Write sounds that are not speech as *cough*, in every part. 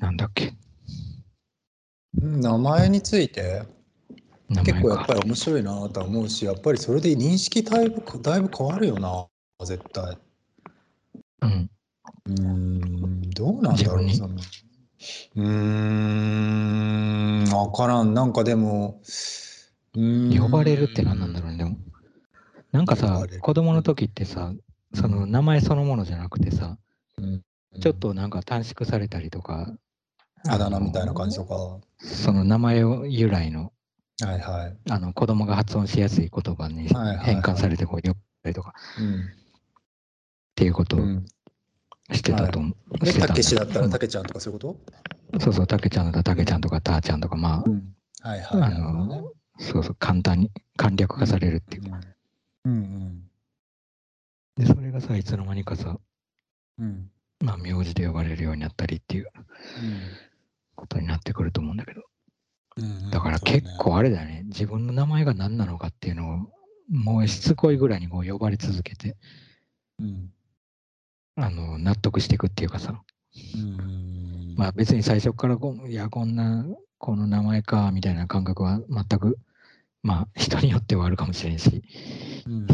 なんだっけ？名前について？結構やっぱり面白いなとは思うし、やっぱりそれで認識だいぶだいぶ変わるよな、絶対。うん。うーん、どうなんだろう、その。うーん、わからん。なんかでも、うーん呼ばれるって何なんだろうね、でも。なんかさ子供の時ってさ、その名前そのものじゃなくてさ、うんちょっとなんか短縮されたりとか、あだ名みたいな感じとか。その名前を由来のいはい。あの子供が発音しやすい言葉にはいはいはい。変換されてこう呼ばれたりとか。うん。っていうことをうん、してたと思う。で、してたけしだったらうんたけちゃんとかそういうこと？そうそう、たけちゃんだったらたけちゃんとかたーちゃんとか、まはいはい。あ、あの、そうそう、簡単に簡略化されるっていう。うんうん。で、それがさ、いつの間にかさ、うん。まあ、名字で呼ばれるようになったりっていうことになってくると思うんだけど、うんだから結構あれだよね、自分の名前が何なのかっていうのを、もうしつこいぐらいにこう呼ばれ続けて、うん。あの、納得していくっていうかさ、うんまあ別に最初からこう、いや、こんな、この名前か、みたいな感覚は全く、まあ人によってはあるかもしれんし、うん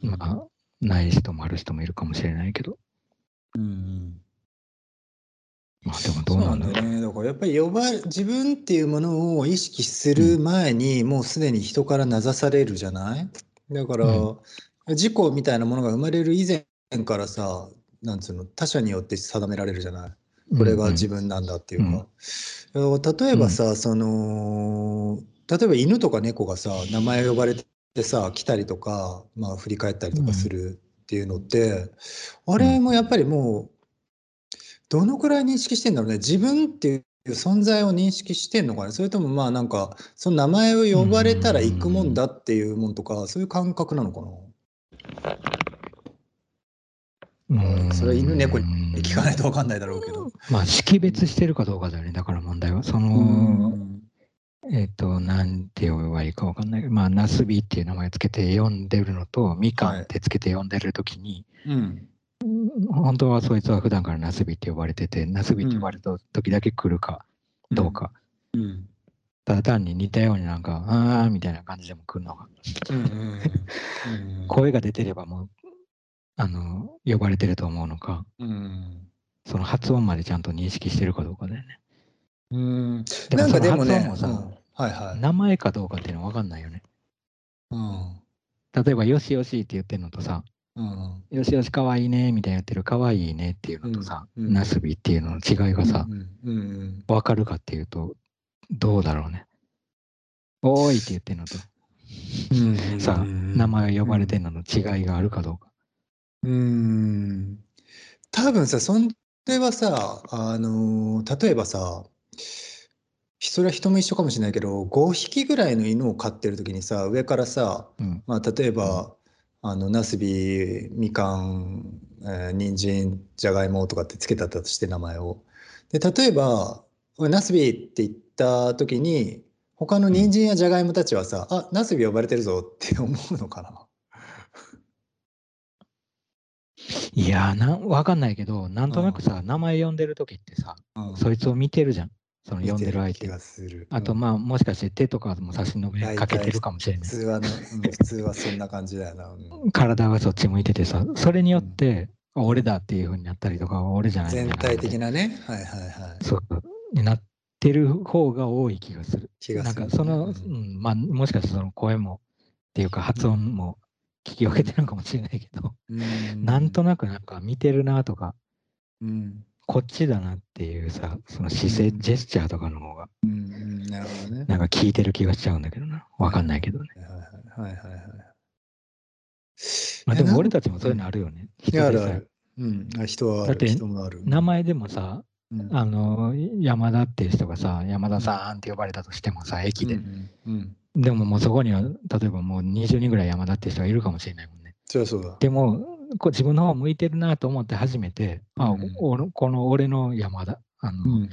まあ、ない人もある人もいるかもしれないけど、うんまあでもどそううなだろう。なんんだよね。だからやっぱり呼ば自分っていうものを意識する前に、もうすでに人から名指されるじゃない？だから、う自己みたいなものが生まれる以前からさ、なんつうの、他者によって定められるじゃない？これが自分なんだっていうか。だから例えばさ、その、例えば犬とか猫がさ、名前呼ばれてさ、来たりとか、まあ振り返ったりとかするっていうのって、あれもやっぱりもう、どのくらい認識してんだろうね。自分っていう存在を認識してんのかね。それともまあなんか、その名前を呼ばれたら行くもんだっていうもんとか、そういう感覚なのかな。うんそれは犬猫に聞かないと分かんないだろうけど。まあ識別してるかどうかだよね、だから問題は。その、うんえっ、と、なんて呼べばいいかわかんないまあ、ナスビっていう名前をつけて呼んでるのと、みかんってつけて呼んでるときに、うん本当はそいつは普段からナスビって呼ばれてて、ナスビって呼ばれた時だけ来るかどうか。うんただ単に似たようになんか、あーみたいな感じでも来るのが。うんうんうん声が出てればもう、あの、呼ばれてると思うのか、うんその発音までちゃんと認識してるかどうかだよね。うんなんかでもね、その発音もさうんはいはい。名前かどうかっていうのは分かんないよね。うん例えば、よしよしって言ってるのとさ、うんよしよしかわいいねみたいな言ってるかわいいねっていうのとさ、うんうん。なすびっていうのの違いがさ、うんうん分かるかっていうと、どうだろうね。おーいって言ってるのと、うんさ、名前を呼ばれてるのの違いがあるかどうか。うん。多分さそれはさあの例えばさそれは人も一緒かもしれないけど5匹ぐらいの犬を飼ってる時にさ上からさ、うん。まあ、例えば、あのナスビみかん、えー、人参じゃがいもとかってつけたとして名前を。で例えば「おいナスビ」って言った時に他の人参やじゃがいもたちはさ「あナスビ呼ばれてるぞ」って思うのかな？いやーな、分かんないけど、なんとなくさ、名前呼んでる時ってさ、うんそいつを見てるじゃん。その呼んでる相手見て気。がする。あと、うんまあ、もしかして手とかも差し伸べかけてるかもしれない。普通はね、うん普通はそんな感じだよな。うん体がそっち向いててさ、それによって、あ俺だっていう風になったりとか、俺じゃない全体的なね。はいはいはい。そうになってる方が多い気がする。する。かその、ううんんまあ、もしかしてその声もっていうか発音も聞き分けてるのかもしれないけど、うんなんとなくなんか見てるなとか、うんこっちだなっていうさ、その姿勢、うんジェスチャーとかの方が、うんうんなるほどね。なんか聞いてる気がしちゃうんだけどな？わかんないけどね。はいはいはいはいはい。まあでも俺たたちもそういうのあるよね。人でさるある。うん、あ人はある。だって人もある。名前でもさ、うんあの、山田っていう人がさ、山田さんって呼ばれたとしてもさ、駅で。でももうそこには、例えばもう20人ぐらい山田っていう人がいるかもしれないもんね。そりゃそうだ。でも、こう自分の方向いてるなと思って初めて、あうんおのこの俺の山田、あの、うん。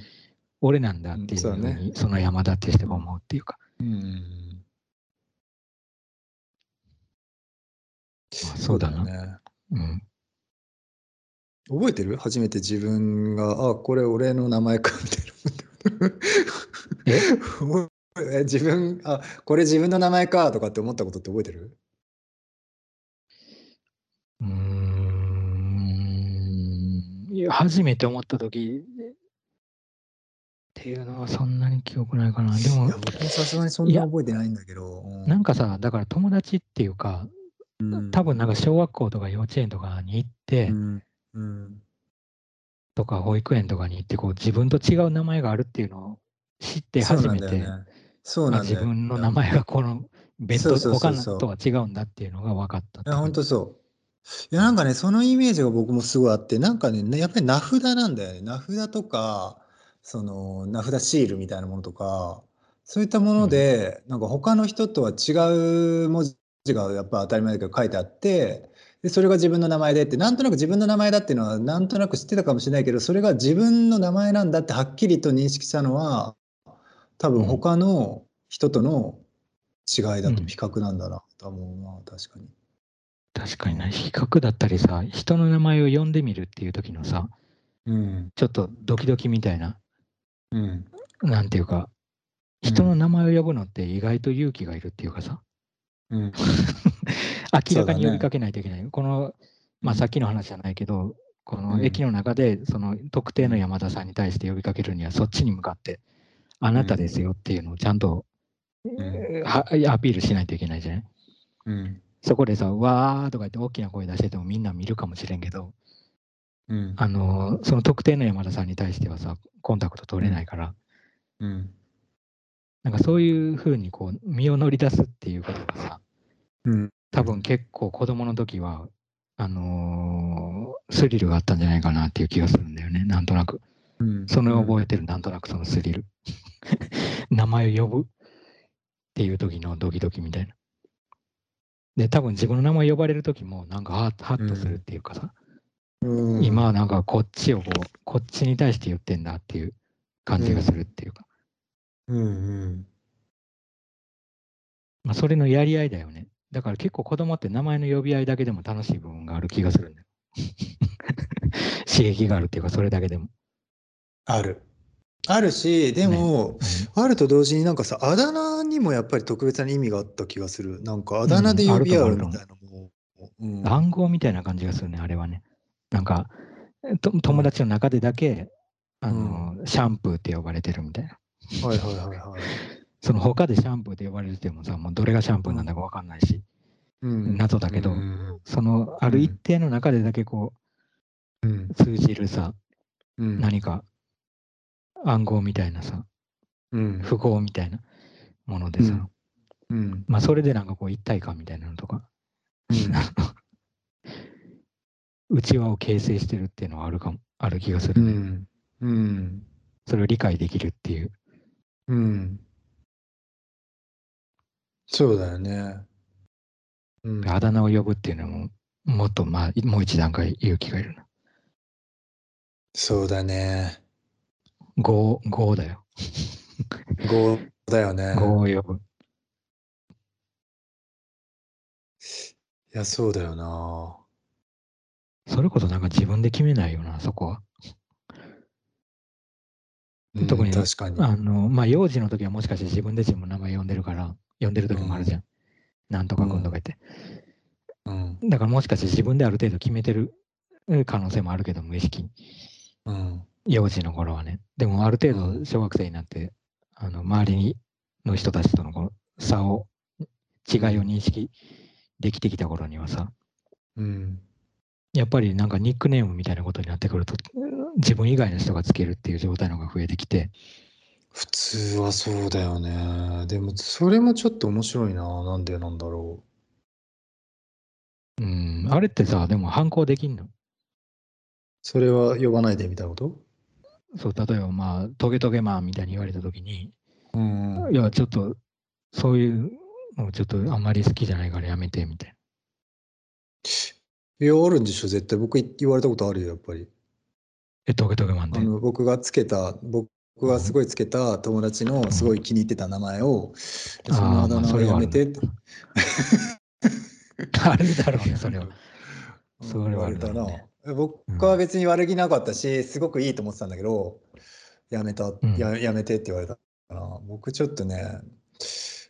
俺なんだっていうふうに、その山田っていう人が思うっていうか、うん。まあそうだな。ね。うん。覚えてる？初めて自分が、あ、これ俺の名前かみたいな。え *laughs* 自分、あ、これ自分の名前かとかって思ったことって覚えてる？うーん。いや、初めて思った時っていうのはそんなに記憶ないかな。でも、さすがにそんな覚えてないんだけど。なんかさ、だから友達っていうか、うん、多分なんか小学校とか幼稚園とかに行って、うん、うん、とか保育園とかに行って、こう自分と違う名前があるっていうのを知って初めて、そうなんだよね。自分の名前がこの弁当他のとは違うんだっていうのが分かったいや、本当そう。いや、なんかね、そのイメージが僕もすごいあって、なんかね、やっぱり名札なんだよね。名札とか、その名札シールみたいなものとか、そういったもので、うん、なんか他の人とは違う文字がやっぱ当たり前だけど書いてあって、でそれが自分の名前でって、なんとなく自分の名前だっていうのは、なんとなく知ってたかもしれないけど、それが自分の名前なんだってはっきりと認識したのは、多分他の人との違いだと、比較なんだなと思うな、確かに。確かにな、比較だったりさ、人の名前を呼んでみるっていう時のさ、うん、ちょっとドキドキみたいな、うん、なんていうか、人の名前を呼ぶのって意外と勇気がいるっていうかさ、うん、*laughs* 明らかに呼びかけないといけない。ね、この、まあさっきの話じゃないけど、この駅の中でその特定の山田さんに対して呼びかけるには、そっちに向かって、あなたですよっていうのをちゃんと、うん、アピールしないといけないじゃない、うん、そこでさ、わーとか言って大きな声出しててもみんな見るかもしれんけど、うん、あのその特定の山田さんに対してはさ、コンタクト取れないから、うん、なんかそういうふうにこう身を乗り出すっていうことがさ、うん、多分結構子供の時は、あのー、スリルがあったんじゃないかなっていう気がするんだよね、なんとなく。うん、その覚えてる、なんとなくそのスリル。*laughs* 名前を呼ぶっていう時のドキドキみたいな。で、多分自分の名前呼ばれる時も、なんかハッハッとするっていうかさ、うん、今はなんかこっちをこう、こっちに対して言ってんだっていう感じがするっていうか。うんうん。まあ、それのやり合いだよね。だから結構子供って名前の呼び合いだけでも楽しい部分がある気がするんだよ。*laughs* 刺激があるっていうか、それだけでも。ある。あるし、でも、ね。うん、あると同時になんかさ、あだ名にもやっぱり特別な意味があった気がする。なんかあだ名で呼び合うみたいなも、うん。うん、暗号みたいな感じがするね、あれはね。なんか、友達の中でだけ、あの、シャンプーって呼ばれてるみたいな。はいはいはいはい。*laughs* その他でシャンプーって呼ばれててもさ、もうどれがシャンプーなんだか分かんないし、うん、謎だけど、うん、そのある一定の中でだけこう、うん、通じるさ、うん、何か暗号みたいなさ、うん、符号みたいなものでさ、うん、まあそれでなんかこう一体感みたいなのとか、内輪を形成してるっていうのはあるかも、ある気がするね。うん。それを理解できるっていう。うん。そうだよね。うん、あだ名を呼ぶっていうのも、もっとまあ、もう一段階勇気がいるな。そうだね。5、5だよ。5だよね。5を呼ぶ。いや、そうだよな。それこそなんか自分で決めないよな、そこは。うん、特に、確かに。あの、まあ、幼児の時はもしかして自分で自分の名前呼んでるから、呼んでる時もあるじゃん。なんとか君とか言って。うん。だからもしかして自分である程度決めてる可能性もあるけど、無意識に。うん。幼児の頃はね。でもある程度小学生になって、あの、周りにの人たちとのこの差を、違いを認識できてきた頃にはさ、うん。やっぱりなんかニックネームみたいなことになってくると、自分以外の人がつけるっていう状態のが増えてきて。普通はそうだよね。でも、それもちょっと面白いな。なんでなんだろう。うん、あれってさ、でも反抗できんの？それは呼ばないでみたいなこと？そう、例えばまあ、トゲトゲマンみたいに言われたときに、うん、うん。いや、ちょっと、そういうのちょっとあんまり好きじゃないからやめて、みたいいや、あるんでしょ、絶対。僕言われたことあるよ、やっぱり。え、トゲトゲマンで？あの僕がつけた、僕がすごいつけた友達のすごい気に入ってた名前を、そのあだ名をやめてって。*laughs* あるだろうね、それは。それはあるだな。僕は別に悪気なかったし、すごくいいと思ってたんだけど、やめた、ややめてって言われたから、僕ちょっとね、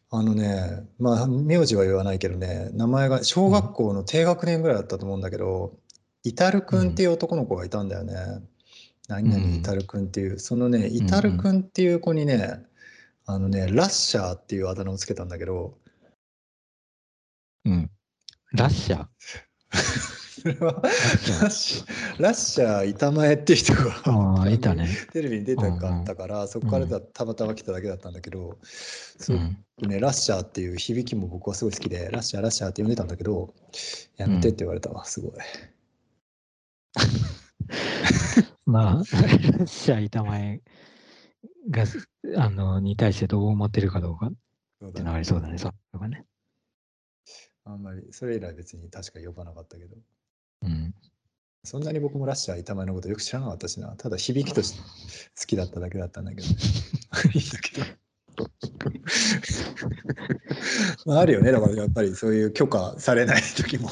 あのね、まあ、名字は言わないけどね、名前が小学校の低学年ぐらいだったと思うんだけど、イタル君っていう男の子がいたんだよね。何々イタル君っていう、そのね、イタル君っていう子にね、あのね、ラッシャーっていうあだ名をつけたんだけど、うん。ラッシャー？*laughs* それはラッシャー、ラッシャー板前っていう人があいたね。*laughs* テレビに出たかったから、そこからだたまたま来ただけだったんだけど、ね、ラッシャーっていう響きも僕はすごい好きで、ラッシャー、ラッシャーって呼んでたんだけど、やめてって言われたわ、すごい。*laughs* まあ、ラッシャー板前があのに対してどう思ってるかどうかってのがありそうだね、そういうのがね。あんまり、それ以来別に確か呼ばなかったけど。うん。そんなに僕もラッシャー板前のことよく知らなかったしな。ただ響きとして好きだっただけだったんだけど、ね。*laughs* いいんだけど。*laughs* まあ、あるよね。だからやっぱりそういう許可されない時も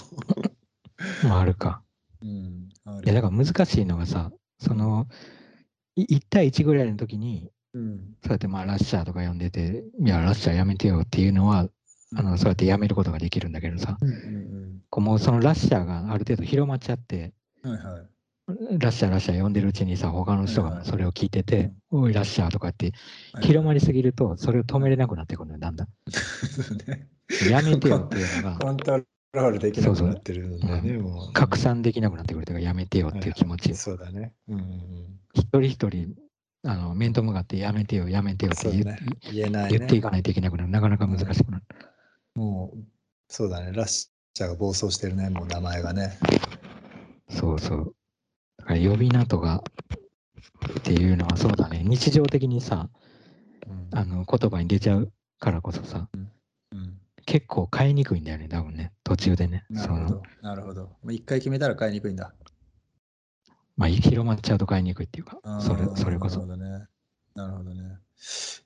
まああるか。うん。あいやだから難しいのがさ、その、1対1ぐらいの時に、うん、そうやってまあラッシャーとか呼んでて、いや、ラッシャーやめてよっていうのは、あのそうやってやめることができるんだけどさ、うんうんうん、こうもうそのラッシャーがある程度広まっちゃって、はいはい、ラッシャーラッシャー呼んでるうちにさ他の人がそれを聞いてて、はいはい、おいラッシャーとかって広まりすぎるとそれを止めれなくなってくるのよだんだん。やめてよっていうのが。*laughs* コントロールできなくなってるんだね、う拡散できなくなってくるというかやめてよっていう気持ち。はい、そうだね。うんうん、一人一人あの面と向かってやめてよやめてよって言,、ね言えない、ね、言っていかないといけなくなるなかなか難しくなる。もう、そうだね、ラッシャーが暴走してるね、もう名前がね。そうそう。だから呼び名とかっていうのはそうだね、日常的にさ、うん、あの言葉に出ちゃうからこそさ、うんうん、結構買いにくいんだよね、多分ね、途中でね。なるほど、なるほど。もう一回決めたら買いにくいんだ。まあ、広まっちゃうと買いにくいっていうか、それそれこそ。なるほどね。なるほどね。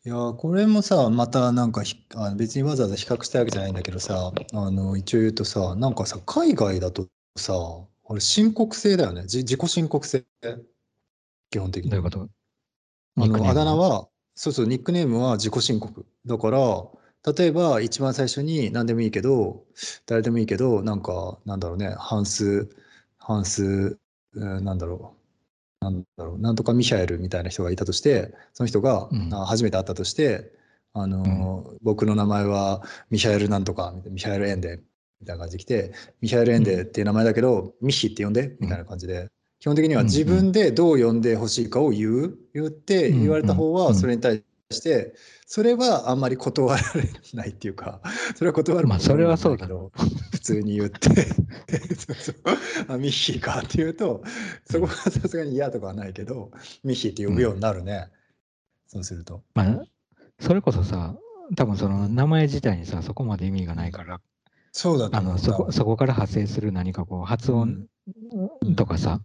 いやこれもさまたなんかあの別にわざわざ比較したわけじゃないんだけどさあの一応言うとさなんかさ海外だとさあれ申告制だよね。自己申告制基本的に。どういうこと？あのあだ名はそうそうニックネームは自己申告。だから例えば一番最初に何でもいいけど誰でもいいけどなんかなんだろうね半数半数、なんだろう。なんだろう、なんとかミシャエルみたいな人がいたとして、その人が、うん、初めて会ったとして、あの、うん、僕の名前はミシャエルなんとか、ミシャエル・エンデみたいな感じで来て、ミシャエル・エンデっていう名前だけど、ミヒって呼んでみたいな感じで、基本的には自分でどう呼んでほしいかを言う、言って言われた方はそれに対して、それはあんまり断られないっていうか、*laughs* それは断るまあそれはそうだ。ろう。普通に言って。そうそうあ、ミッヒーかって言うと、そこはさすがに嫌とかはないけど、ミッヒーって呼ぶようになるね。うん、そうすると。まあ、それこそさ、多分その名前自体にさ、そこまで意味がないから、そうだあのそこそこから派生する何かこう発音とかさ、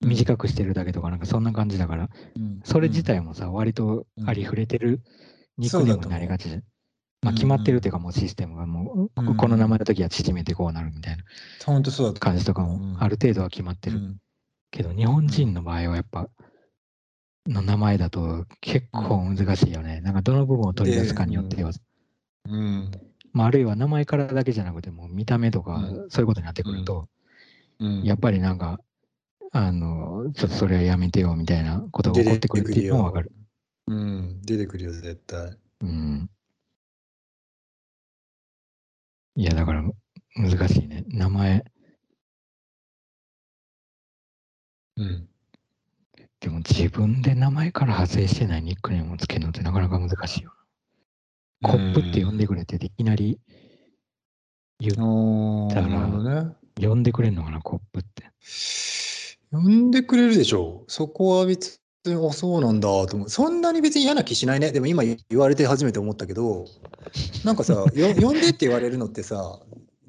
短くしてるだけとか、なんかそんな感じだから、うん、それ自体もさ、割とありふれてるニックネームになりがちで、まあ、決まってるっていうか、もうシステムがもう、この名前の時は縮めてこうなるみたいな感じとかも、ある程度は決まってる。けど、日本人の場合はやっぱ、の名前だと結構難しいよね。なんかどの部分を取り出すかによっては。うんまあ、あるいは名前からだけじゃなくても見た目とかそういうことになってくると、やっぱりなんかあの、ちょっとそれはやめてよみたいなことが起こってくるっていうのはわかる。うん、出てくるよ、絶対。うん。いや、だから難しいね。名前。うん。でも自分で名前から派生してないニックネームをつけるのってなかなか難しいよコップって呼んでくれていきなり言ったら、ね、呼んでくれんのかな、コップって。呼んでくれるでしょう。そこは別に、あ、そうなんだと思う。そんなに別に嫌な気しないね。でも今言われて初めて思ったけど、なんかさ、*laughs* よ呼んでって言われるのってさ、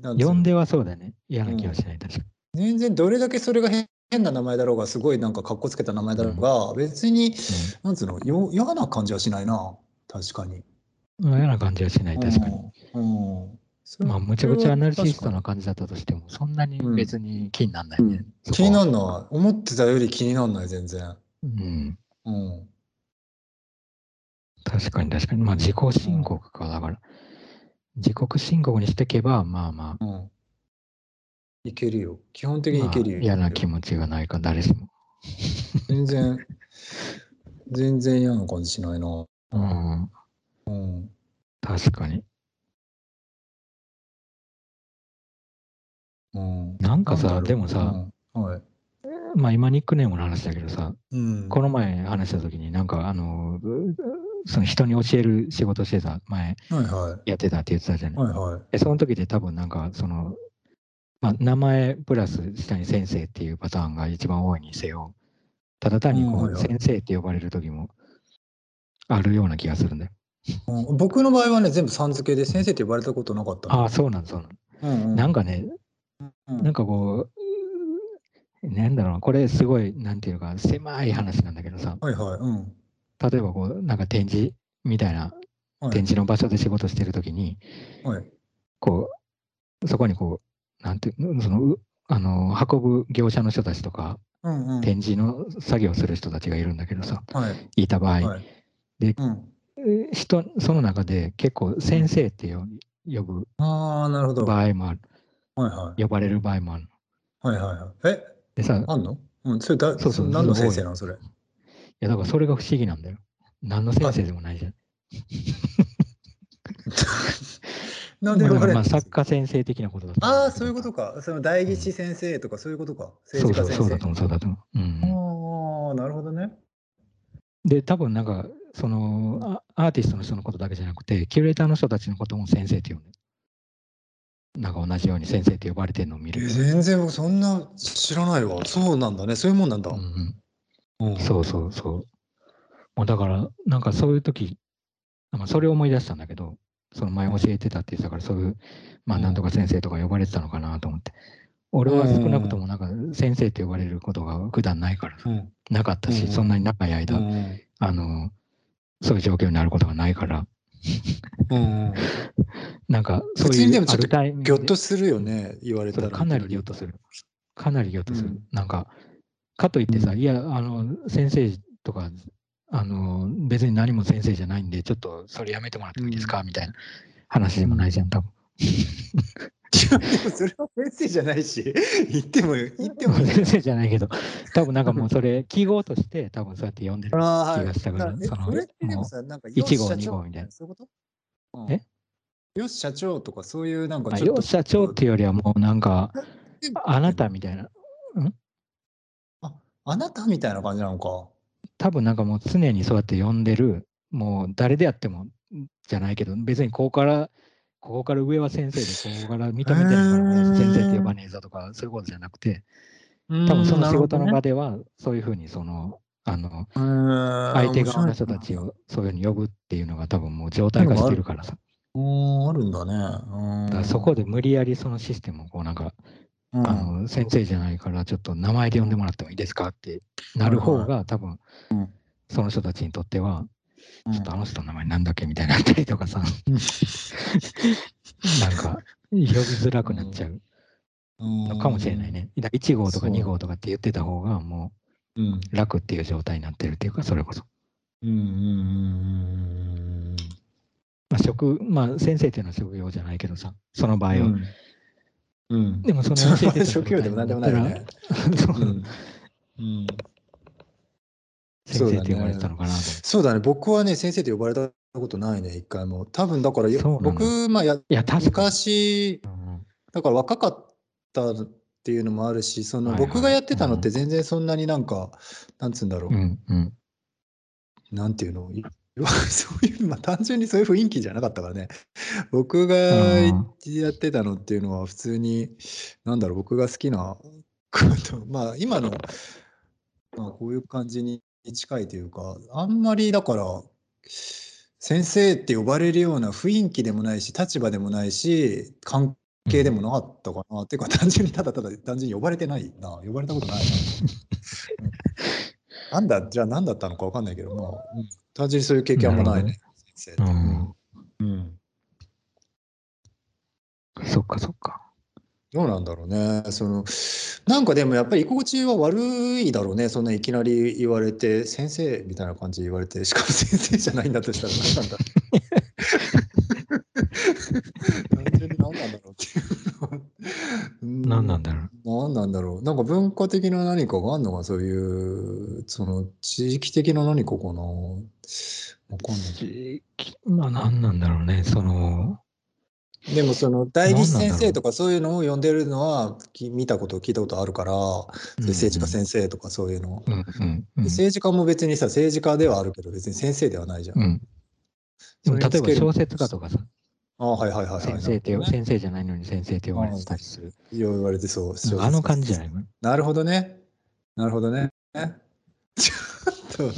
呼んではそうだね。嫌な気はしない、確かに。全然どれだけそれが変な名前だろうが、すごいなんかかっこつけた名前だろうが、別に、なんつうの？よ、嫌な感じはしないな。確かに。嫌な感じはしない、確かに。うん。まあ、むちゃくちゃナルシストな感じだったとしても、そんなに別に気にならないね。うん、気になるのは、思ってたより気にならない、全然。うん。うん。確かに確かに。まあ、自己申告か、だから。自国申告にしていけば、まあまあ。うん。いけるよ。基本的にいけるよ。まあ、嫌な気持ちがないか、誰しも。全然、全然嫌な感じしないな。うん。うん。確かに。うん。なんかさ、でもさ、うん、はい。まあ今ニックネームの話だけどさ、うん、この前話した時になんかあのその人に教える仕事してた前、やってたって言ってたじゃない、はいはい、その時で多分なんかその、まあ、名前プラス下に先生っていうパターンが一番多いにせよただ単にこう、先生って呼ばれる時もあるような気がするんだよ、うん、僕の場合はね全部さん付けで先生って呼ばれたことなかったああそうなんそうなん、うんうん、なんかね、うん、なんかこうなんだろうこれすごいなんていうか狭い話なんだけどさ、はいはいうん、例えばこうなんか展示みたいな、はい、展示の場所で仕事してるときに、はい、こうそこにこうなんてそのあの運ぶ業者の人たちとか、うんうん、展示の作業する人たちがいるんだけどさ、はい、いた場合、はい、で、うん、人その中で結構先生って呼ぶ場合もある、はいはい、呼ばれる場合もあるはいはいはい。え？でさあんの？うん、それだそうそう何の先生なのそれ？や、だからそれが不思議なんだよ。何の先生でもないじゃん。*laughs* なんでまあ、作家先生的なことだとああ、そういうことか。その代議士先生とかそういうことか。そうそう、そうだと思う、そうだと思う。うん、ああ、なるほどね。で、多分なんか、そのアーティストの人のことだけじゃなくて、キュレーターの人たちのことも先生って呼んでなんか同じように先生って呼ばれてるのを見る。全然僕そんな知らないわ。そうなんだね。そういうもんなんだ。うんそうそうそう。もうだから、なんかそういう時、なんかそれを思い出したんだけど、その前教えてたって言ってたから、そういう、まあなんとか先生とか呼ばれてたのかなと思って。俺は少なくともなんか先生って呼ばれることが普段ないから、なかったし、そんなに長い間、あの、そういう状況になることがないから、なんかそういうでもちょっとギョッとするよね、言われたら。かなりギョッとする。かなりギョッとする。なんか、かといってさ、いや、あの、先生とか、あの、別に何も先生じゃないんで、ちょっとそれやめてもらってもいいですか、みたいな話でもないじゃん、多分。*laughs* それは先生じゃないし、言っても、言っても先生じゃないけど、多分なんかもうそれ、記号として多分そうやって読んでる気がしたから、その、1号、2号みたいな。そういうこと？え？よし社長とかそういうなんかよし社長っていうよりはもうなんか、あなたみたいな。ん？あ、あなたみたいな感じなのか。多分なんかもう常にそうやって呼んでる、もう誰であってもじゃないけど、別にここから、ここから上は先生で、ここから認めてるから先生って呼ばねえぞとか、そういうことじゃなくて、多分その仕事の場では、そういうふうにその、あの、相手側の人たちをそういうふうに呼ぶっていうのが多分もう状態化してるからさ。あるんだね。だそこで無理やりそのシステムをこうなんかあの先生じゃないからちょっと名前で呼んでもらってもいいですかってなる方が多分、その人たちにとっては、ちょっとあの人の名前なんだっけみたいになったりとかさ、*laughs* なんか呼びづらくなっちゃう。のかもしれないね。1号とか2号とかって言ってた方がもう楽っていう状態になってるっていうか、それこそ。うんうんうんうん。まあ、職、まあ、先生っていうのは職業じゃないけどさ、その場合は。うん。うん、でもその教えて職業でも何でもないよね。*laughs* うん、先生って呼ばれてたのかなそうだね、僕はね、先生って呼ばれたことないね、一回も。多分だから、僕、まあや、いや昔、だから若かったっていうのもあるし、その僕がやってたのって全然そんなになんか、なんつうんだろう、うんうん、なんていうの、*laughs* そういう、まあ、単純にそういう雰囲気じゃなかったからね。僕がやってたのっていうのは普通に、なんだろう、僕が好きなこと、まあ今の、まあこういう感じに近いというか、あんまりだから、先生って呼ばれるような雰囲気でもないし、立場でもないし、関係でもなかったかな。っていうか、単純にただただ単純に呼ばれてないな。呼ばれたことないな。*laughs* なんだ、じゃあ何だったのか分かんないけど、まあ、うん単純にそういう経験はもないね、先生。うん。うんそっかそっか。どうなんだろうね。その、なんかでもやっぱり居心地は悪いだろうね。そんないきなり言われて、先生みたいな感じで言われて、しかも先生じゃないんだとしたら何なんだ単純に何なんだろうっていう何なんだろう。何なんだろう。なんか文化的な何かがあるのか、そういう、その地域的な何かかな？わかんない。地域まあ何なんだろうね。その、でもその代理士先生とかそういうのを呼んでるのはき見たこと聞いたことあるから、政治家先生とかそういうの。政治家も別にさ、政治家ではあるけど、別に先生ではないじゃん。うん。でも例えば小説家とかさ、ああ、はいはいはいはい。先生ってね先生じゃないのに先生って呼ばれてたりする。言われてそう。うんあの感じじゃないの？なるほどね。なるほどね。ちょっと、まあ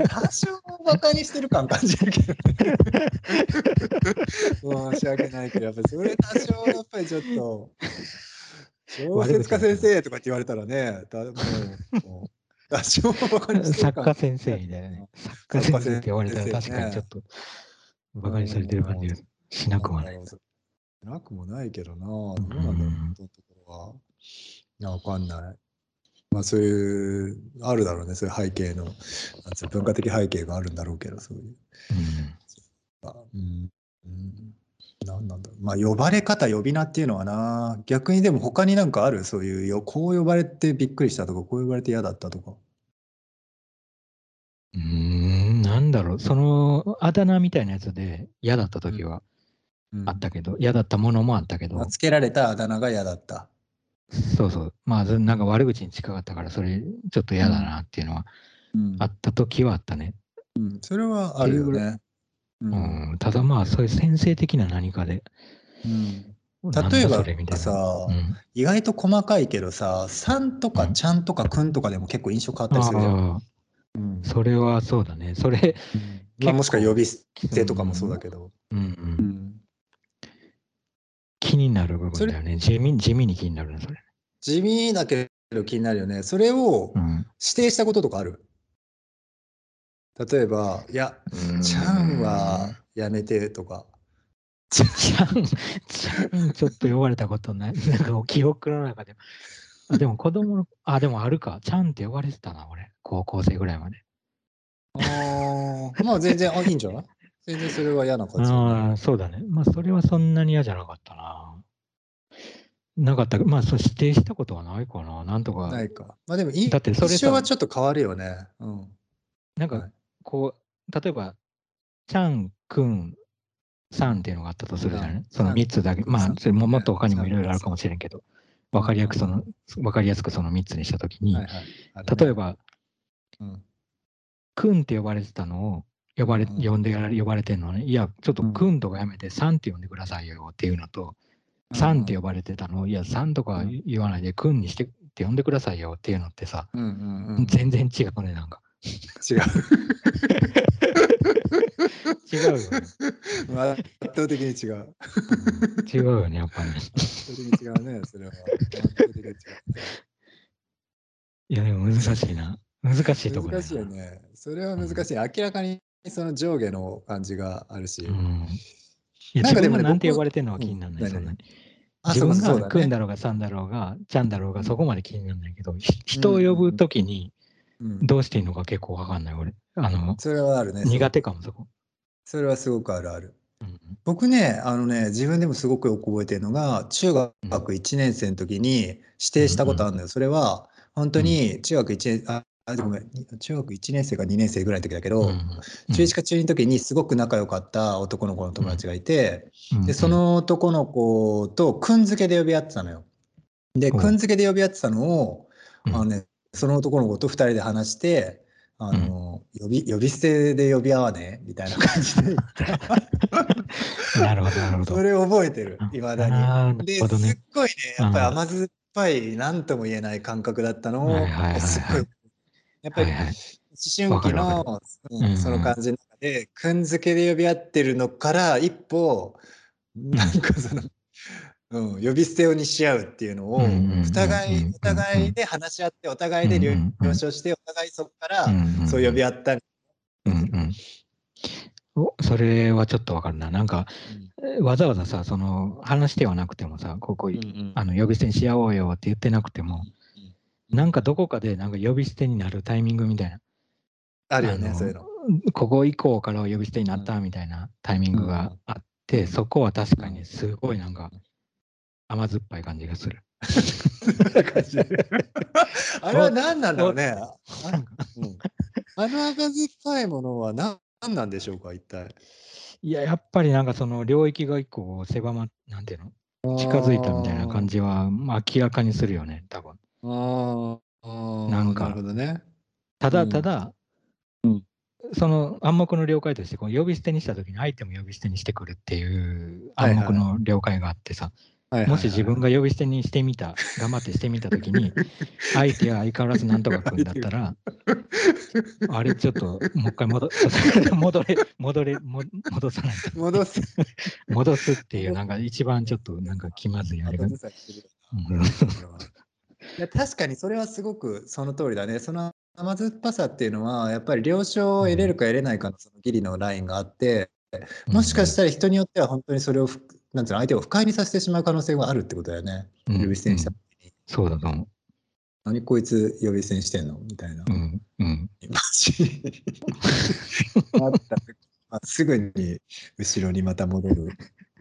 多少バカにしてる感感じるけどね。*laughs* 申し訳ないけど、やっぱりそれ多少やっぱりちょっと、小説家先生とかって言われたらね、だもう多少バカにしてる作感家先生みたいなね。作家先生って呼ばれたら確かにちょっと馬鹿にされてる感じがしなくはない。なくもないけどな、どうなんだろう、本当のところは。いや、わかんない。まあ、そういう、あるだろうね、そういう背景の、なんつうの文化的背景があるんだろうけど、そういう。あうん。うん。なんなんだろう。まあ、呼ばれ方、呼び名っていうのはな、逆にでも他になんかある？そういうよ、こう呼ばれてびっくりしたとか、こう呼ばれて嫌だったとか。うん、なんだろう、そのあだ名みたいなやつで嫌だった時はうんあったけど、嫌だったものもあったけどあ、つけられたあだ名が嫌だった。そうそう、まあ、ずなんか悪口に近かったから、それちょっと嫌だなっていうのはうん。あった時はあったね。うん、それはあるよね。ううん、ただまあ、そういう先生的な何かで、うん。例えばさ、うん。意外と細かいけどさ、さんとかうん。ちゃんとかくんとかでも結構印象変わったりするじゃん。うん。それはそうだね。それ、まあ、もしくは呼び捨てとかもそうだけど。うん。う、うんになる部分だよね。地味地味に気になるね、それ。地味だけど気になるよね。それをうん。指定したこととかある？例えば、いや、ちゃんはやめてとか。ちゃん、ちゃん、ちょっと呼ばれたことない。*laughs* なんか記憶の中で。あでも子供の、あ、でもあるか。ちゃんって呼ばれてたな、俺。高校生ぐらいまで。ああ、まあ全然、あ、いいんじゃない？全然それは嫌な感じ。ああ、そうだね。まあ、それはそんなに嫌じゃなかったな。なかった。まあ、そう指定したことはないかな。なんとか。ないか。まあでもいい、だってそれさ印象はちょっと変わるよね。うん。なんかはい、こう、例えば、ちゃん、くん、さんっていうのがあったとするじゃない？うんその3つだけ。まあそれももっと他にもいろいろあるかもしれんけど、わかりやすくその、わかりやすくその3つにしたときに例えば、うんくんって呼ばれてたのを、呼ばれ、うん呼んでやられ呼ばれてるのはね、いや、ちょっとうんくんとかやめて、さんって呼んでくださいよっていうのと、さんって呼ばれてたのを、いや、さんとかうん言わないで、くんにしてって呼んでくださいよっていうのってさ、全然違うね、なんか。違う。違うよね。圧倒的に違う。うん違うよね、やっぱり。圧倒的に違うね、それは。圧倒的に違う。いや、でも難しいな。難しいところ難しいよ。ね。それは難しい。明らかにその上下の感じがあるし。うん。いや、自分がなんて僕呼ばれてるのは気にならない、うんそんな自分が。くんだろうがさんだろうがちゃんだろうがそこまで気にならないけど、ひ人を呼ぶときにうんどうしていいのか結構わかんない、俺。あの、それはあるね。苦手かも、そこ。それはすごくあるある。うん僕ね、あのね、自分でもすごくよく覚えてるのが、中学1年生の時に指定したことあるんだよ。それは、本当に中学1年、あ、あごめん、中学1年生か2年生ぐらいの時だけど、うん中1か中2の時にすごく仲良かった男の子の友達がいて、うんで、そ、の男の子とくんづけで呼び合ってたのよ。で、くんづけで呼び合ってたのを、うん。あのね、その男の子と2人で話して、あの、呼び、呼び捨てで呼び合わねえみたいな感じで言った。*laughs* なるほど、なるほど。それ覚えてる、いまだに。あーなるで、すっごいね、やっぱり甘酸っぱい、なんとも言えない感覚だったのを、はいはいはいはい。すっごい、やっぱり。思春期の、うんうんその感じの中で、くんづけで呼び合ってるのから一歩、なんかその、うん、呼び捨てをにし合うっていうのを、お互い、お互いで話し合って、お互いで了承して、お互いそこからそう呼び合った。うんうん。おそれはちょっとわかるな。なんか、わざわざさ、その話してはなくてもさ、ここ、うんうん。あの呼び捨てにし合おうよって言ってなくても、なんかどこかでなんか呼び捨てになるタイミングみたいな、あるよね、そういうの。ここ以降からは呼び捨てになったみたいなタイミングがあって、そこは確かにすごいなんか甘酸っぱい感じがする。*laughs* あれは何なんだろうね。あの赤酸っぱいものは何何なんでしょうか、一体。いや、やっぱりなんかその領域が一個狭ま、なんていうの？近づいたみたいな感じはまあ明らかにするよね、多分。あーあー。なんか。なるほどね。ただうん。ただ、うん。その暗黙の了解としてこう呼び捨てにした時に相手も呼び捨てにしてくるっていう暗黙の了解があってさ、もし自分が呼び捨てにしてみた頑張ってしてみた時に *laughs* 相手が相変わらずなんとかくんだったらあれちょっともう一回戻 *laughs* 戻れ戻れも戻さないと。戻す。*laughs* 戻すっていうなんか一番ちょっとなんか気まずいあれが、確かにそれはすごくその通りだね。その甘酸っぱさっていうのはやっぱり了承を得れるか得れないかのそのギリのラインがあって、もしかしたら人によっては本当にそれをふなんていうの相手を不快にさせてしまう可能性があるってことだよね。うん。呼び捨てにしたうん。時に、そうだと思何こいつ呼び捨てにしてんの？みたいな。う。うん。うん。マジ。*laughs* あった。まあすぐに後ろにまた戻る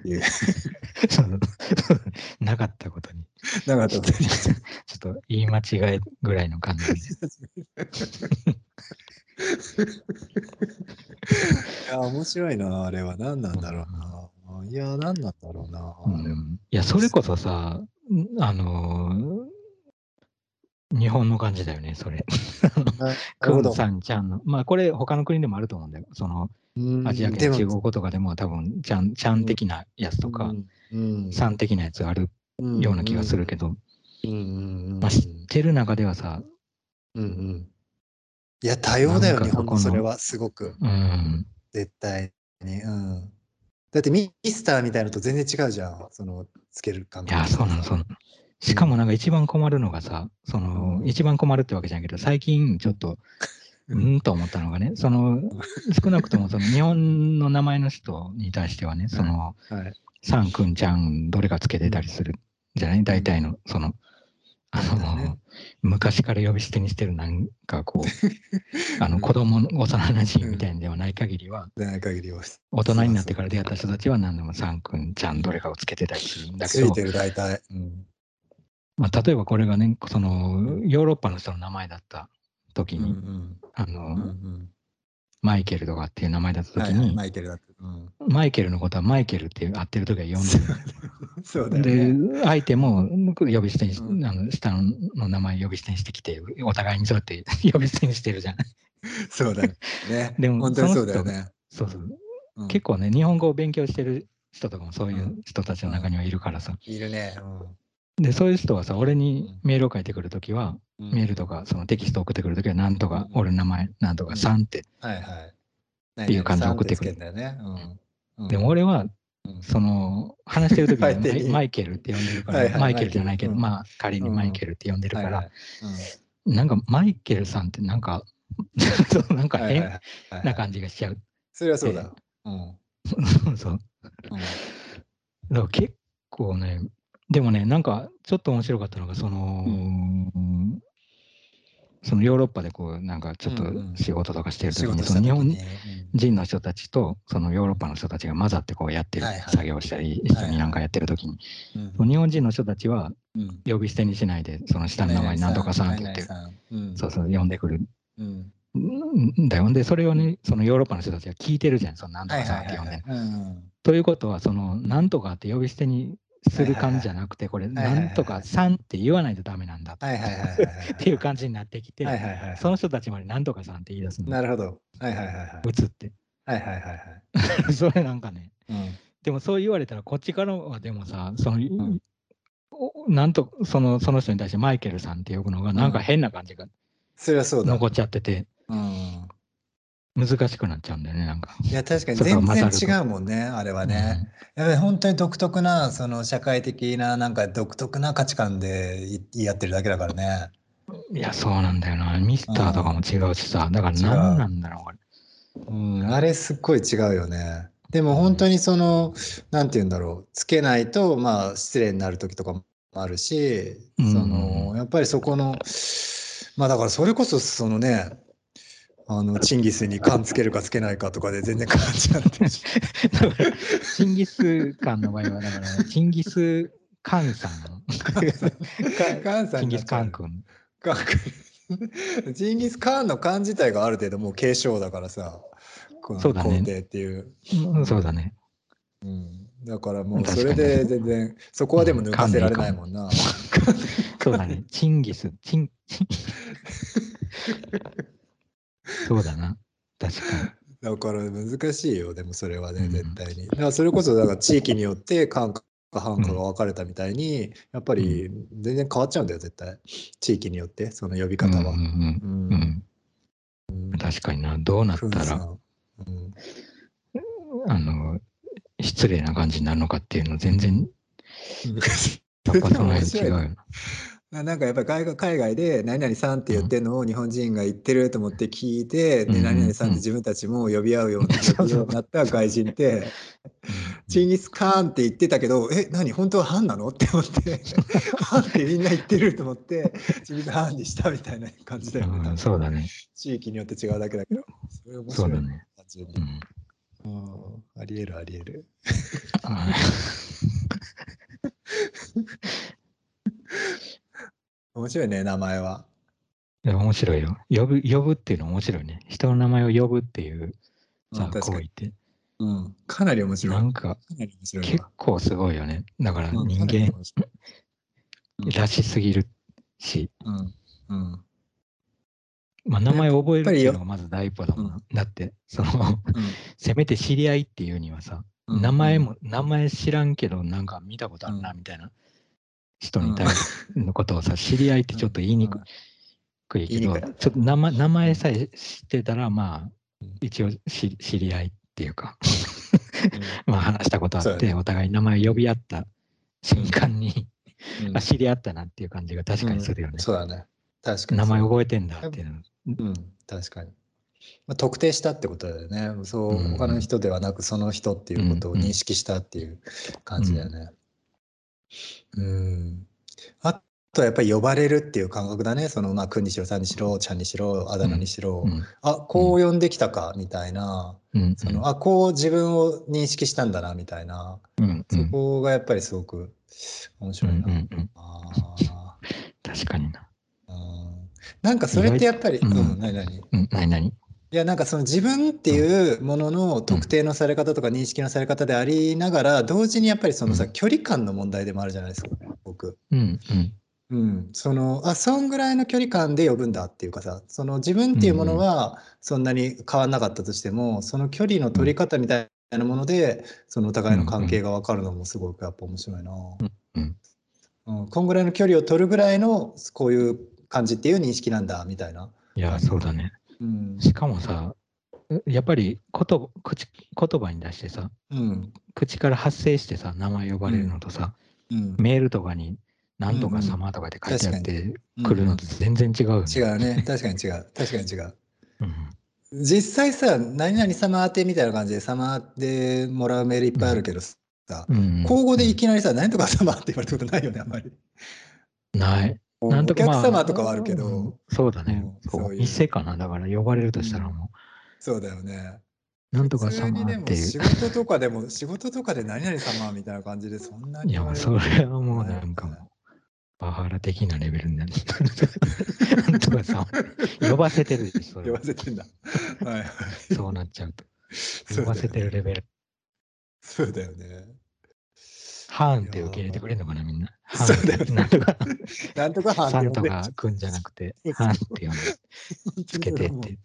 っていう。そう *laughs* なかったことに。なかったことにちょっと言い間違いぐらいの感じで。*laughs* いや、面白いな、あれは。何なんだろうな。いや、何なんだろうな。うんいや、それこそさ、んあのー日本の感じだよね、それ。*laughs* なるくんほど。さんちゃんの。まあ、これ、他の国でもあると思うんだよ。その、アジア圏、中国語とかでも多分、ちゃん、ちゃん的なやつとか、うん。さん的なやつあるような気がするけど、まあ、知ってる中ではさ、うん。うん。いや、多様だよ、日本のそれは、すごく。うん、絶対に。うん。だってミスターみたいのと全然違うじゃん。その、つける感いや、そうなの、そうなの。しかもなんか一番困るのがさ、その、うん。一番困るってわけじゃないけど、最近ちょっと、ううんんと思ったのがね、その、少なくともその日本の名前の人に対してはね、その、はい。さんくんちゃん、どれかつけてたりするじゃない？大体の、その、あの、昔から呼び捨てにしてるなんかこう、*laughs* あの子供の幼馴染みたいんではない限りは、でない限りは。大人になってから出会った人たちは何でもさんくんちゃん、どれかをつけてたりするんだけど、ついてる、大体。うん。まあ、例えばこれがね、そのヨーロッパの人の名前だった時うんうに、んあの、うんうんマイケルとかっていう名前だった時に、はいはいマイケルだって。うんマイケルのことはマイケルって会ってる時は呼ん *laughs* そうだでる。よね。で、相手も呼び捨てにし、うんあの下の名前呼び捨てにしてきて、お互いにそうやって呼び捨てにしてるじゃん。そうだね。ね。*laughs* でも本当にそうだよね。そうそう。うん結構ね、日本語を勉強してる人とかもそういう人たちの中にはいるからさ。いるね。で、そういう人はさ、俺にメールを書いてくるときは、うんメールとかそのテキスト送ってくるときは、なんとか、うん。俺の名前、なんとかさんって。はいはい。っていう感じで送ってくるるんだよね。うん。でも俺は、うん。その、話してるときに。*laughs* マイケルって呼んでるから、マイケルじゃないけど、まあ仮にマイケルって呼んでるから、なんかマイケルさんってなんか、*laughs* そうなんか変な感じがしちゃう。それはそうだ。うん。そう。う。ん。だから結構ね、でもね、なんかちょっと面白かったのが、その、うそのヨーロッパでこう、なんかちょっとうんうん。仕事とかしてる時に、仕事した時その日本に。人の人たちと、そのヨーロッパの人たちが混ざってこうやってるはいはい。作業したり、一緒になんかやってる時に、うん日本人の人たちはうん。呼び捨てにしないで、その下の名前なんとかさんって言って、うん。そうそう、呼んでくる。うん。ん。だよ。で、それをね、そのヨーロッパの人たちが聞いてるじゃん、そのなんとはいかさんはいはいって呼んで。うん。ということは、そのなんとかって呼び捨てにする感じじゃなくて、これ、なんとかさんって言わないとダメなんだっていう感じになってきてその人たちまでなんとかさんって言い出すの。なるほど。はいはいはいはい。映って。はいはいはいはい。*laughs* それなんかね、うんでもそう言われたら、こっちからはでもさ、その、なんとそのその人に対してマイケルさんって呼ぶのが、なんか変な感じがそれはそうだ。残っちゃってて、うん難しくなっちゃうんだよね、なんか。いや確かに全然違うもんね、あれはね。やっぱり本当に独特な、その社会的な、なんか独特な価値観でい言い合ってるだけだからね。うんいや、そうなんだよな。ミスターとかも違うしさ、だから何なんだろう、これ。うん、あれすっごい違うよね。でも本当にその、なんて言うんだろう、つけないと、まあ、失礼になる時とかもあるし、その、やっぱりそこの、まあだからそれこそ、そのね、あの、*laughs* チンギスに缶つけるかつけないかとかで全然変わっちゃって *laughs* チンギスカンの場合は、だから、チンギスカンさん。*laughs* カンさんチンギスカン君。カン君。ジンギスカーンの漢自体がある程度もう継承だからさ、そうだね皇帝っていう。うんそうだね。うん、だからもうそれで全然、そこはでも抜かせられないもんな。そうだね。チンギス、チン、チン *laughs* そうだな。確かに。だから難しいよ、でもそれはね、うん絶対に。だからそれこそ、だから地域によって官か藩かが分かれたみたいに、やっぱり全然変わっちゃうんだよ、絶対。地域によって、その呼び方は。確かにな。どうなったら、うんあの、失礼な感じになるのかっていうの全然、*laughs* やっぱその辺違うよな。ななんかやっぱり海外海外で何々さんって言ってるのを日本人が言ってると思って聞いて、でうん何々さんって自分たちも呼び合うようなになった外人って、チンギス・カーンって言ってたけど、え、何本当はハンなのって思って、ハンってみんな言ってると思って、チンギス・ハンにしたみたいな感じだよね。うんそうだね。地域によって違うだけだけど、それ面白いね。そうだね。単純にうんうんありえるありえる。*laughs* あ面白いね、名前は。いや面白いよ。呼ぶ、呼ぶっていうの面白いね。人の名前を呼ぶっていうさ、うん行為って。うん、かなり面白い。かなんか、なり面白い結わ。構すごいよね。だからうん人間うんらしすぎるし、うん。うん。まあ、名前を覚えるっていうのがまず第一歩だもんな。うだって、その、せめて知り合いっていうにはさ、うん名前も、名前知らんけど、なんか見たことあるな、みたいな人に対してのことをさ、知り合いってちょっと言いにくくいけど、ちょっと名前名前さえ知ってたら、まあうん、一応し知り合いっていうか、う *laughs* まあ話したことあって、お互い名前呼び合った瞬間に、んあ知り合ったなっていう感じが確かにするよね。そうだね。確かに。名前覚えてんだっていうの。うん、確かに。まあ、特定したってことだよね。そう、うん他の人ではなく、その人っていうことを認識したっていう感じだよね。うん。あとはやっぱり呼ばれるっていう感覚だね。その、まあ、くんにしろ、さんにしろ、ちゃんにしろ、あだ名にしろ。うん。あ、こう呼んできたか、みたいな。うん。その、あ、こう自分を認識したんだな、みたいな。うん。うん。そこがやっぱりすごく面うん白いな。うん。うん。あ確かにな。ーうん。なんかそれってやっぱり、意外とうん、何何？いうん、何？何やなんかその自分っていうものの特定のされ方とか認識のされ方でありながら同時にやっぱりそのさうん距離感の問題でもあるじゃないですか僕。うんうんうん、そのあそんぐらいの距離感で呼ぶんだっていうかさその自分っていうものはそんなに変わんなかったとしてもその距離の取り方みたいなものでそのお互いの関係が分かるのもすごくやっぱ面白いな。うんうん、こんぐらいの距離を取るぐらいのこういう感じっていう認識なんだみたいな。いや、そうだね。うん。しかもさ、やっぱり言葉口言葉に出してさ、うん。口から発生してさ、名前呼ばれるのとさ、うん、メールとかになんとか様とかで書いてあってくるのと全然違うよね。違うね。確かに違う。*laughs* 確かに違う。うん。実際さ何々様宛てみたいな感じで様でもらうメールいっぱいあるけどさ、うん。口語でいきなりさ何とか様って言われたことないよねあんまり。ない。なんとおかまあ客様とかはあるけど、うんそうだね。そう店かな。だから呼ばれるとしたらもそうだよね。う、なんとか様っていう仕。事とかでも仕事とかで何々様みたいな感じでそんなにいや、それはもうなんかもう、パワハラ的なレベルになる。*laughs* なんとかさ、呼ばせてるでしょ、呼はばせてんだ。はいはい。そうなっちゃうと。呼ばせてるレベル。そうだよね。ハーンって受け入れてくれるのかな、みんな。ハそうだよねーンなんとか、*laughs* なんとかサンと判定をねかくんじゃなくてハーンって呼んで、つけてって。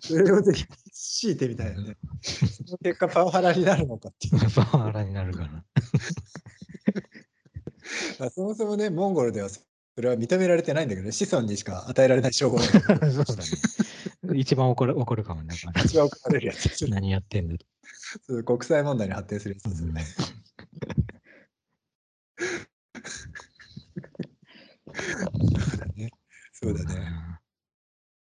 それをぜひ強いてみたいよね。その結果パワハラになるのかっていう。*laughs* パワハラになるから。まあそもそもね、モンゴルではそれは認められてないんだけどね、子孫にしか与えられない称号 *laughs* そうだね。一番怒る怒るかもね。一番怒られるやつ何やってんだと。国際問題に発展するやつですよね。そうだね。そうだね。